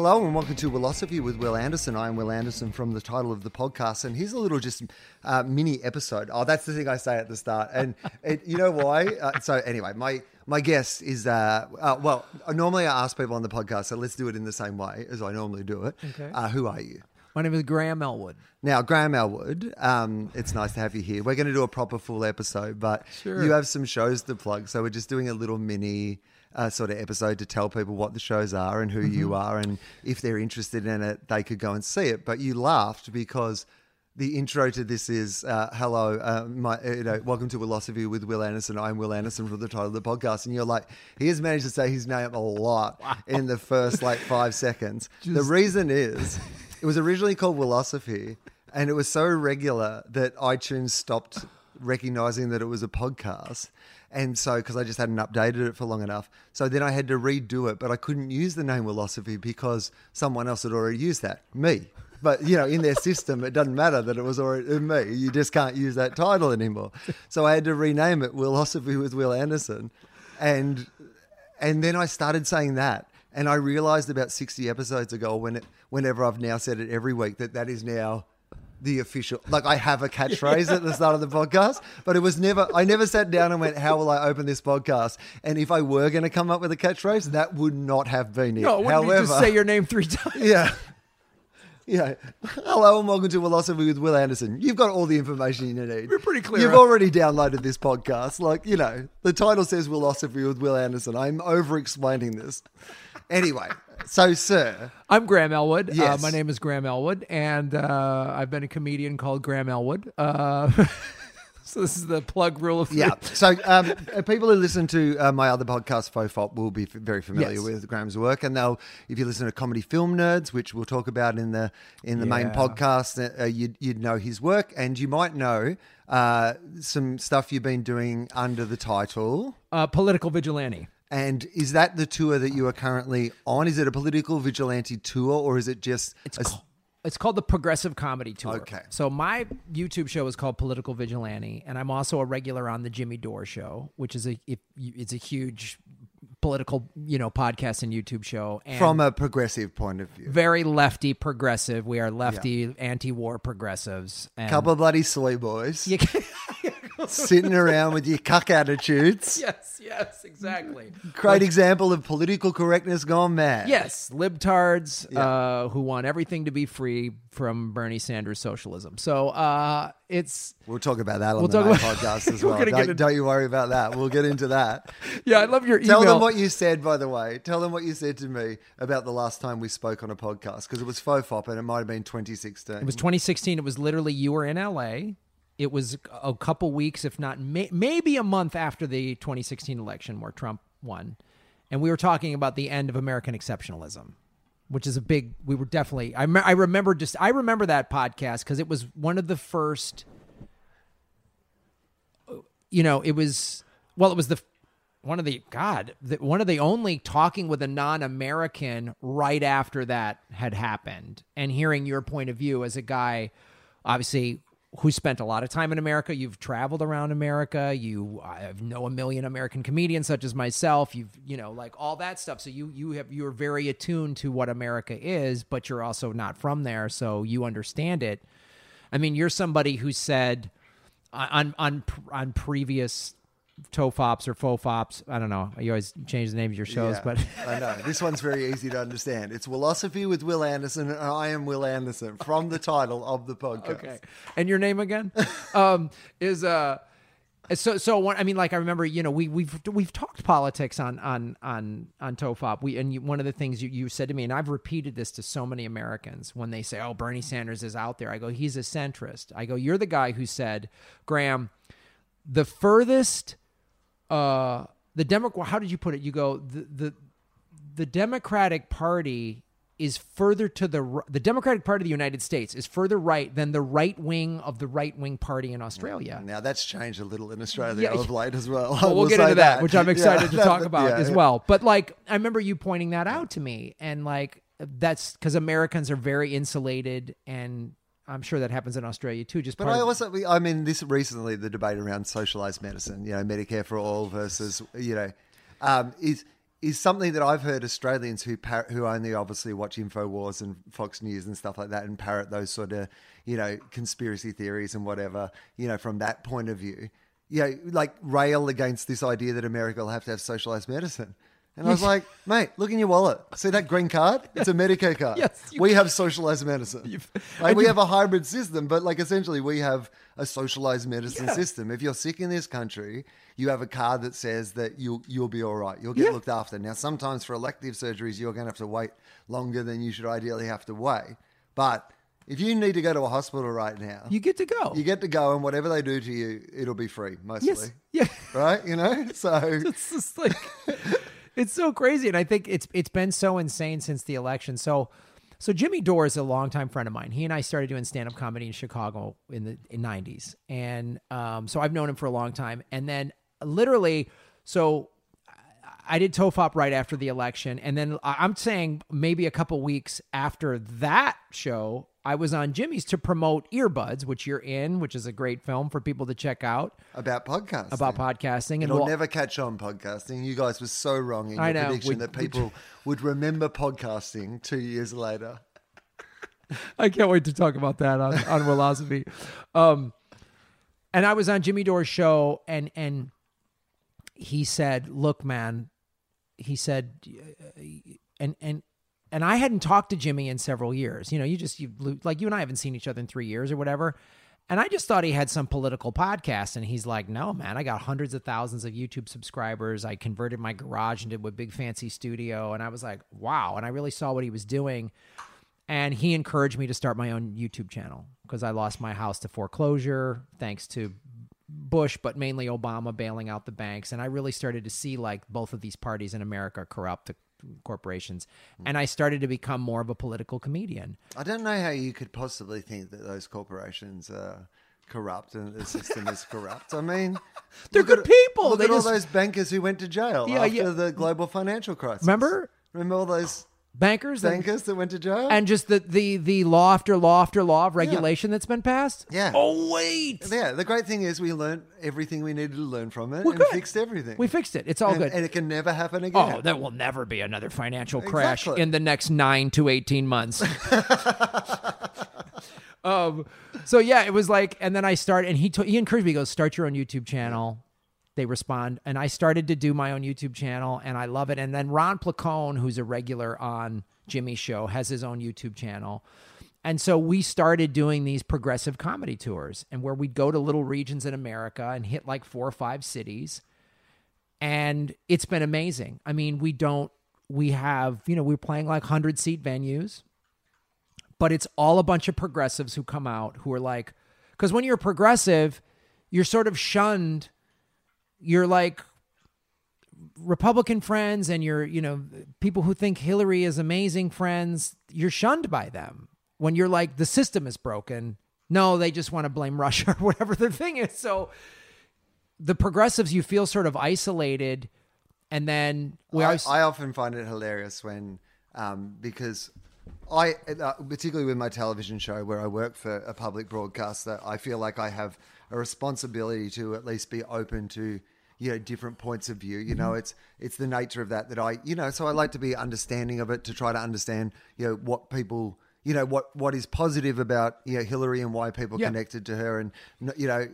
Hello and welcome to Wilosophy with Wil Anderson. I am Wil Anderson from the title of the podcast, and here's a little just uh, mini episode. Oh, that's the thing I say at the start, and it, you know why? Uh, so anyway, my my guess is uh, uh, well. Normally I ask people on the podcast, so let's do it in the same way as I normally do it. Okay. Uh, who are you? My name is Graham Elwood. Now, Graham Elwood, um, it's nice to have you here. We're going to do a proper full episode, but Sure. you have some shows to plug, so we're just doing a little mini uh, sort of episode to tell people what the shows are and who Mm-hmm. you are, and if they're interested in it, they could go and see it. But you laughed because the intro to this is uh, "Hello, uh, my, uh, you know, welcome to Wilosophy with Wil Anderson. I'm Wil Anderson from the title of the podcast." And you're like, he has managed to say his name a lot in the first like five seconds. the reason is, it was originally called Wilosophy, and it was so regular that iTunes stopped recognizing that it was a podcast. And so, because I just hadn't updated it for long enough. So then I had to redo it, but I couldn't use the name Wilosophy because someone else had already used that, me. But, you know, in their system, it doesn't matter that it was already me. You just can't use that title anymore. So I had to rename it Wilosophy with Wil Anderson. And and then I started saying that. And I realized about 60 episodes ago, when it, whenever I've now said it every week, that that is now the official. Like I have a catchphrase at the start of the podcast, but it was never. I never sat down and went, "How will I open this podcast?" And if I were going to come up with a catchphrase, that would not have been it. No, you However, just say your name three times? yeah. Yeah. Hello and welcome to Wilosophy with Wil Anderson. You've got all the information you need. We're pretty clear, You've already downloaded this podcast. Like, you know, the title says Wilosophy with Wil Anderson. I'm over explaining this. Anyway, so, sir, I'm Graham Elwood. Yes. Uh, my name is Graham Elwood, and uh, I've been a comedian called Graham Elwood. Uh, so this is the plug rule of yeah. So, um, people who listen to uh, my other podcast, TOFOP, will be f- very familiar Yes. with Graham's work, and they'll, if you listen to Comedy Film Nerds, which we'll talk about in the in the main podcast, uh, you'd, you'd know his work, and you might know uh, some stuff you've been doing under the title. uh, political vigilante. And is that the tour that you are currently on? Is it a political vigilante tour, or is it just It's a- it's called the Progressive Comedy Tour. Okay. So my YouTube show is called Political Vigilante, and I'm also a regular on the Jimmy Dore Show, which is a it, it's a huge political you know podcast and YouTube show. And from a progressive point of view? very lefty progressive. We are lefty anti-war progressives. And Couple of bloody soy boys You can- sitting around with your cuck attitudes. yes, yes, exactly. Great example of political correctness gone mad. Yes, libtards uh, who want everything to be free from Bernie Sanders socialism. So uh, it's We'll talk about that on We'll the about- podcast as well. Don't, in- don't you worry about that. We'll get into that. yeah. I love your email. Tell them what you said, by the way. Tell them what you said to me about the last time we spoke on a podcast because it was TOFOP and it might have been 2016. It was 2016. It was literally you were in LA. It was a couple weeks, if not may, maybe a month after the 2016 election where Trump won. And we were talking about the end of American exceptionalism, which is a big, we were definitely, I, me- I remember just, I remember that podcast because it was one of the first, you know, it was, well, it was the, one of the, God, the, one of the only talking with a non American right after that had happened and hearing your point of view as a guy, obviously, who spent a lot of time in America. You've traveled around America. You I know a million American comedians such as myself. You've you know like all that stuff. So you you have you're very attuned to what America is, but you're also not from there, so you understand it. I mean, you're somebody who said on on on previous tofops or faux fofops. I don't know. You always change the names of your shows, Yeah, but I know. This one's very easy to understand. It's Wilosophy with Wil Anderson, and I am Wil Anderson from the title of the podcast. Okay. And your name again? um, is uh so so one, I mean like I remember you know we we've we've talked politics on on on on Tofop we and you, one of the things you, you said to me and I've repeated this to so many Americans when they say oh Bernie Sanders is out there I go he's a centrist I go you're the guy who said Graham the furthest uh the Democrat how did you put it you go the the the Democratic Party is further to the the Democratic Party of the United States is further right than the right wing of the right wing party in Australia. Now that's changed a little in Australia Yeah. of late as well. Well, we'll will get into that, which I'm Yeah, excited to that- talk that- about yeah, as yeah. well. But like, I remember you pointing that out to me, and like, that's because Americans are very insulated, and I'm sure that happens in Australia too. Just But I also, I mean, this recently the debate around socialized medicine, you know, Medicare for all versus, you know, um, is is something that I've heard Australians who par- who only obviously watch Infowars and Fox News and stuff like that and parrot those sort of, you know, conspiracy theories and whatever, you know, from that point of view, you know, like rail against this idea that America will have to have socialized medicine. And I was like, mate, look in your wallet. See that green card? It's a Medicare card. Yes, you- we have socialized medicine. Like we have a hybrid system, but like essentially we have a socialized medicine Yeah. system. If you're sick in this country, you have a card that says that you'll you'll be all right. You'll get Yeah. looked after. Now, sometimes for elective surgeries, you're going to have to wait longer than you should ideally have to wait. But if you need to go to a hospital right now, you get to go. you get to go, and whatever they do to you, it'll be free mostly. yes, yeah. Right? You know. So it's just like it's so crazy and i think it's it's been so insane since the election. So so jimmy dore is a longtime friend of mine. He and i started doing stand-up comedy in chicago in the in 90s and um, so i've known him for a long time. And then literally so I did TOFOP right after the election. And then I'm saying maybe a couple weeks after that show, I was on Jimmy's to promote Earbuds, which you're in, which is a great film for people to check out about podcasting. about podcasting. And It'll we'll- never catch on podcasting. You guys were so wrong in your know. prediction We- that we- people would remember podcasting two years later. I can't wait to talk about that on, on Wilosophy. Um, and I was on Jimmy Dore's show, and and he said, "Look, man," he said, uh, and and and I hadn't talked to Jimmy in several years. You know, you just you like you and I haven't seen each other in three years or whatever. And I just thought he had some political podcast, and he's like, "No, man, I got hundreds of thousands of YouTube subscribers. I converted my garage into a big fancy studio." And I was like, "Wow!" And I really saw what he was doing and he encouraged me to start my own YouTube channel because I lost my house to foreclosure thanks to Bush, but mainly Obama bailing out the banks. And I really started to see like both of these parties in America corrupt corporations. Mm. And I started to become more of a political comedian. I don't know how you could possibly think that those corporations are corrupt and the system is corrupt. I mean, They're good at- people. Look They at all those bankers who went to jail Yeah, after yeah. the global financial crisis. Remember? Remember all those Bankers that- bankers that went to jail? and just the, the, the law after law after law of regulation that's been passed. Yeah. Oh, wait. yeah, the great thing is we learned everything we needed to learn from it We're and good. fixed everything. We fixed it. It's all and, good. and it can never happen again. Oh, there will never be another financial crash Exactly. in the next nine to eighteen months. um, so yeah, it was like, and then I started, and he t- he encouraged me. He goes, "Start your own YouTube channel." They respond, and I started to do my own YouTube channel, and I love it. And then Ron Placone, who's a regular on Jimmy's show, has his own YouTube channel. And so we started doing these progressive comedy tours, and where we'd go to little regions in America and hit like four or five cities and it's been amazing. I mean, we don't we have, you know, we're playing like 100 seat venues, but it's all a bunch of progressives who come out who are like cuz when you're a progressive, you're sort of shunned. You're like Republican friends and you're, you know, people who think Hillary is amazing friends, you're shunned by them. When you're like the system is broken, no, they just want to blame Russia or whatever their thing is. So the progressives you feel sort of isolated and then we I, I often find it hilarious when, um, because I, uh, particularly with my television show where I work for a public broadcaster, I feel like I have a responsibility to at least be open to, you know, different points of view. You know, mm-hmm. it's it's the nature of that that I, you know, so I like to be understanding of it to try to understand, you know, what people. You know what? What is positive about you know Hillary and why people Yeah. connected to her, and you know,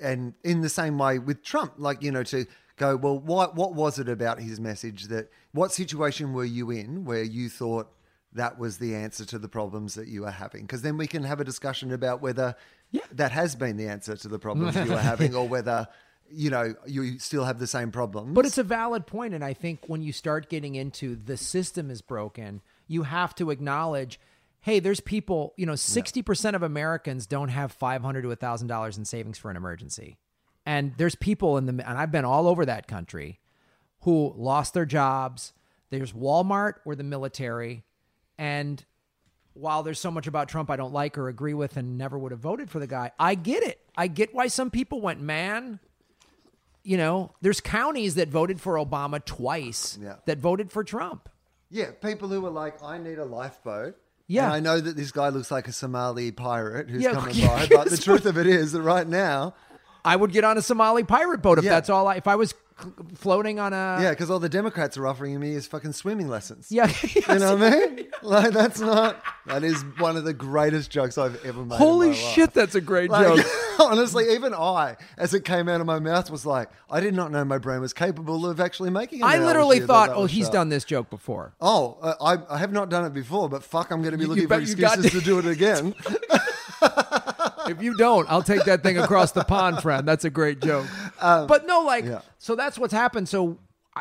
and in the same way with Trump, like you know, to go, well, what what was it about his message that? What situation were you in where you thought that was the answer to the problems that you are having? Because then we can have a discussion about whether Yeah. that has been the answer to the problems you are having, or whether you know you still have the same problems. but it's a valid point and i think when you start getting into the system is broken you have to acknowledge hey there's people you know 60% of americans don't have 500 to $1000 in savings for an emergency and there's people in the and i've been all over that country who lost their jobs there's walmart or the military And while there's so much about Trump I don't like or agree with and never would have voted for the guy, I get it. I get why some people went, man. You know, there's counties that voted for Obama twice Yeah. that voted for Trump. Yeah, people who were like, I need a lifeboat. Yeah. And I know that this guy looks like a Somali pirate who's Yeah, coming by, but the truth of it is that right now, I would get on a Somali pirate boat if Yeah. that's all I if I was floating on a yeah, because all the Democrats are offering me is fucking swimming lessons. Yeah. You know what I mean? Like, that's not, that is one of the greatest jokes I've ever made. Holy shit, life. that's a great Like, joke. honestly, even I, as it came out of my mouth, was like, I did not know my brain was capable of actually making. an I literally thought, that oh, he's sharp." done this joke before. Oh, uh, I, I have not done it before, but fuck, I'm going to be You- looking you for bet you got excuses to do it again. if you don't, I'll take that thing across the pond, friend. That's a great joke. But no, like, Um, yeah. so that's what's happened. So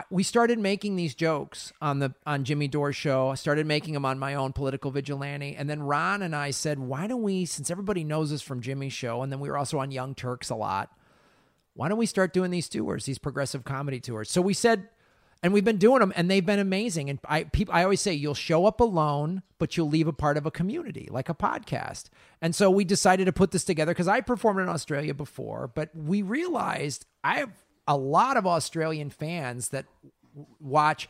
we started making these jokes on the on Jimmy Dore's show. I started making them on my own political vigilante, and then Ron and I said, why don't we, since everybody knows us from Jimmy's show, and then we were also on Young Turks a lot. Why don't we start doing these tours, these progressive comedy tours? So we said, and we've been doing them, and they've been amazing. And I, people, I always say, you'll show up alone, but you'll leave a part of a community, like a podcast. And so we decided to put this together because I performed in Australia before, but we realized I have a lot of Australian fans that w- watch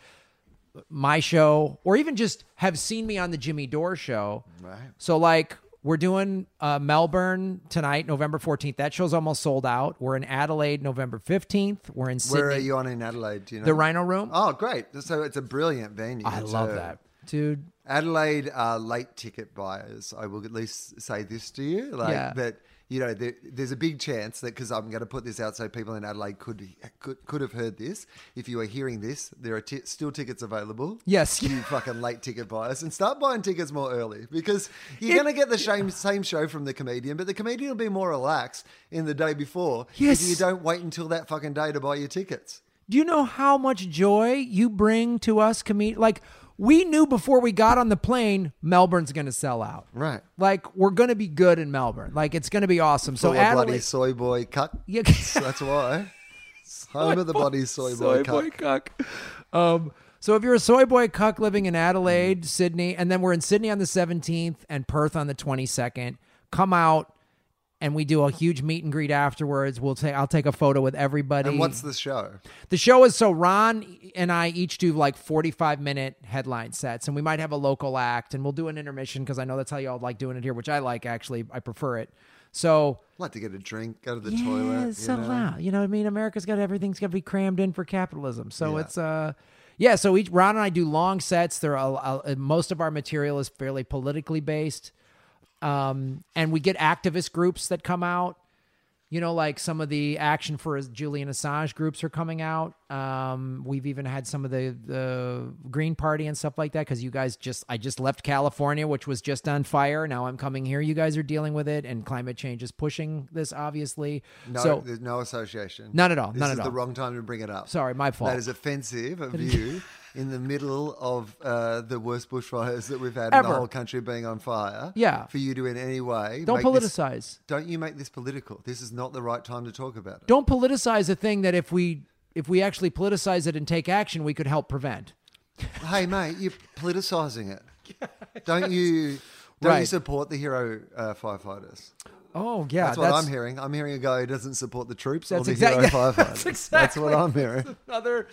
my show or even just have seen me on the Jimmy Dore show. Right. So like we're doing uh, Melbourne tonight, November 14th. That show's almost sold out. We're in Adelaide, November 15th. We're in Sydney. Where are you on in Adelaide? Do you know? The Rhino Room. Oh, great. So it's a brilliant venue. I It's love a- that. Dude, Adelaide are late ticket buyers. I will at least say this to you, like Yeah. that. You know, there, there's a big chance that because I'm going to put this out, so people in Adelaide could could could have heard this. If you are hearing this, there are ti still tickets available. Yes. you fucking late ticket buyers, and start buying tickets more early because you're going to get the same same show from the comedian, but the comedian will be more relaxed in the day before. Yes. if you don't wait until that fucking day to buy your tickets. do you know how much joy you bring to us comedian? Like we knew before we got on the plane, Melbourne's going to sell out. Right. Like we're going to be good in Melbourne. Like it's going to be awesome. So of bloody Adelaide, soy boy cuck. Yeah. That's why. Home of the bloody soy boy cuck. cuck. Um, so if you're a soy boy cuck living in Adelaide, Sydney, and then we're in Sydney on the 17th and Perth on the 22nd, come out and we do a huge meet and greet afterwards. We'll take I'll take a photo with everybody. And what's the show? The show is so Ron and I each do like 45 minute headline sets, and we might have a local act, and we'll do an intermission because I know that's how y'all like doing it here, which I like actually. I prefer it. So i like to get a drink, go to the yeah, toilet. it's you so know? You know what I mean? America's got everything's got to be crammed in for capitalism. So Yeah. it's uh, yeah. So each Ron and I do long sets. There are most of our material is fairly politically based, um, and we get activist groups that come out. You know, like some of the Action for Julian Assange groups are coming out. Um, we've even had some of the the Green Party and stuff like that because you guys just I just left California, which was just on fire. Now I'm coming here. You guys are dealing with it, and climate change is pushing this, obviously. No, so there's no association. None at all, This none is at the wrong time to bring it up. Sorry, my fault. That is offensive of you in the middle of uh, the worst bushfires that we've had in the whole country being on fire. Yeah. For you to in any way Don't make this- politicize. don't you make this political? This is not the right time to talk about it. Don't politicize a thing that if we if we actually politicize it and take action, we could help prevent. hey mate, you're politicizing it. Don't you? Don't you support the hero uh, firefighters? Oh yeah, That's what I'm hearing. I'm hearing a guy who doesn't support the troops or That's the exactly- hero firefighters. that's exactly- what I'm hearing. Another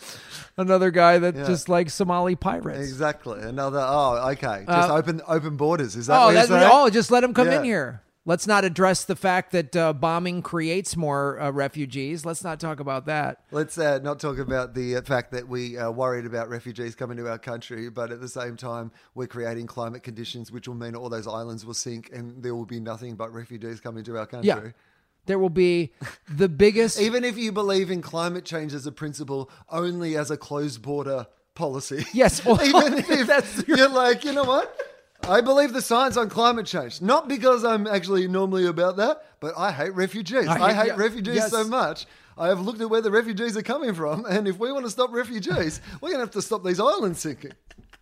another guy that Yeah. just likes Somali pirates. Exactly. Another. Oh, okay. Just Uh, open open borders. Is that Oh, what you're saying? oh, just let him come in here. Let's not address the fact that uh, bombing creates more uh, refugees. Let's not talk about that. Let's uh, not talk about the uh, fact that we are worried about refugees coming to our country, but at the same time, we're creating climate conditions which will mean all those islands will sink and there will be nothing but refugees coming to our country. Yeah, there will be the biggest. Even if you believe in climate change as a principle only as a closed border policy. Yes, well, Even if that's- you're like, you know what? I believe the science on climate change. Not because I'm actually normally about that, but I hate refugees. I I, hate- hate yeah, refugees yes. so much. I have looked at where the refugees are coming from, and if we want to stop refugees, we're going to have to stop these islands sinking.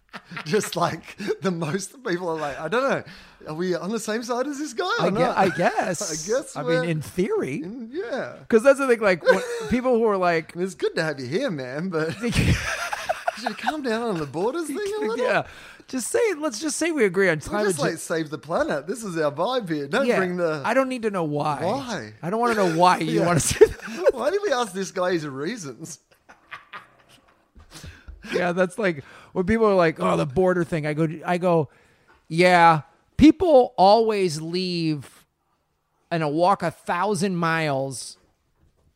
Just like the most people are like, I don't know, are we on the same side as this guy? Or I, gue- not? I guess. I guess. I mean, in theory, yeah. because that's the thing. Like people who are like, It's good to have you here, man, but You calm down on the borders thing a little? yeah, just say. Let's just say we agree on We climate just like change. save the planet. This is our vibe here. Don't Yeah, bring the. I don't need to know why. Why? I don't want to know why you Yeah. want to say that. Why did we ask this guy his reasons? yeah, that's like when people are like, "Oh, the border thing." I go, I go, yeah. People always leave and walk a thousand miles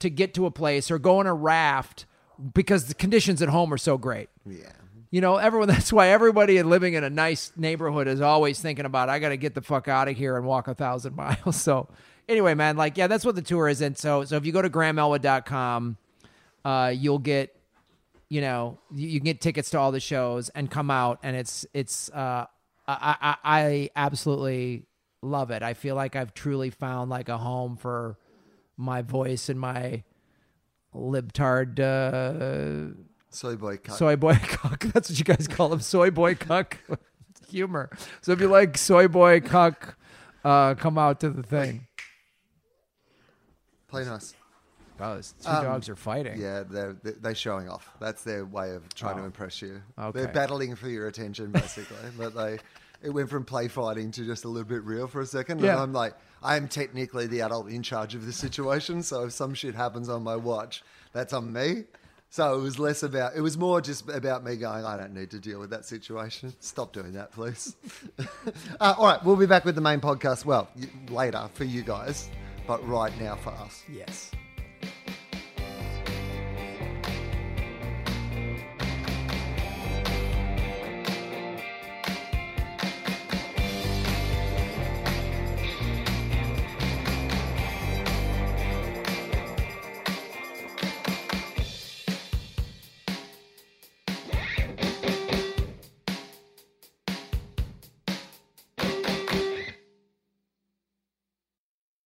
to get to a place or go on a raft because the conditions at home are so great. Yeah. You know, everyone. That's why everybody living in a nice neighborhood is always thinking about, I got to get the fuck out of here and walk a thousand miles. So, anyway, man, like, yeah, that's what the tour is. And so, so if you go to grahamelwood.com, uh, you'll get, you know, you, you can get tickets to all the shows and come out, and it's it's. Uh, I, I I absolutely love it. I feel like I've truly found like a home for my voice and my libtard. Uh, Soy boy cut. soy boy cuck. That's what you guys call him, soy boy cuck. Humor. So if you like soy boy cuck, uh, come out to the thing. Play nice. Oh, these two Um, dogs are fighting. Yeah, they're they're showing off. That's their way of trying to Oh. impress you. Okay. They're battling for your attention, basically. but they, it went from play fighting to just a little bit real for a second. Yeah. And I'm like, I am technically the adult in charge of the situation. So if some shit happens on my watch, that's on me. So it was less about. It was more just about me going. I don't need to deal with that situation. Stop doing that, please. uh, all right, we'll be back with the main podcast. Well, later for you guys, but right now for us. Yes.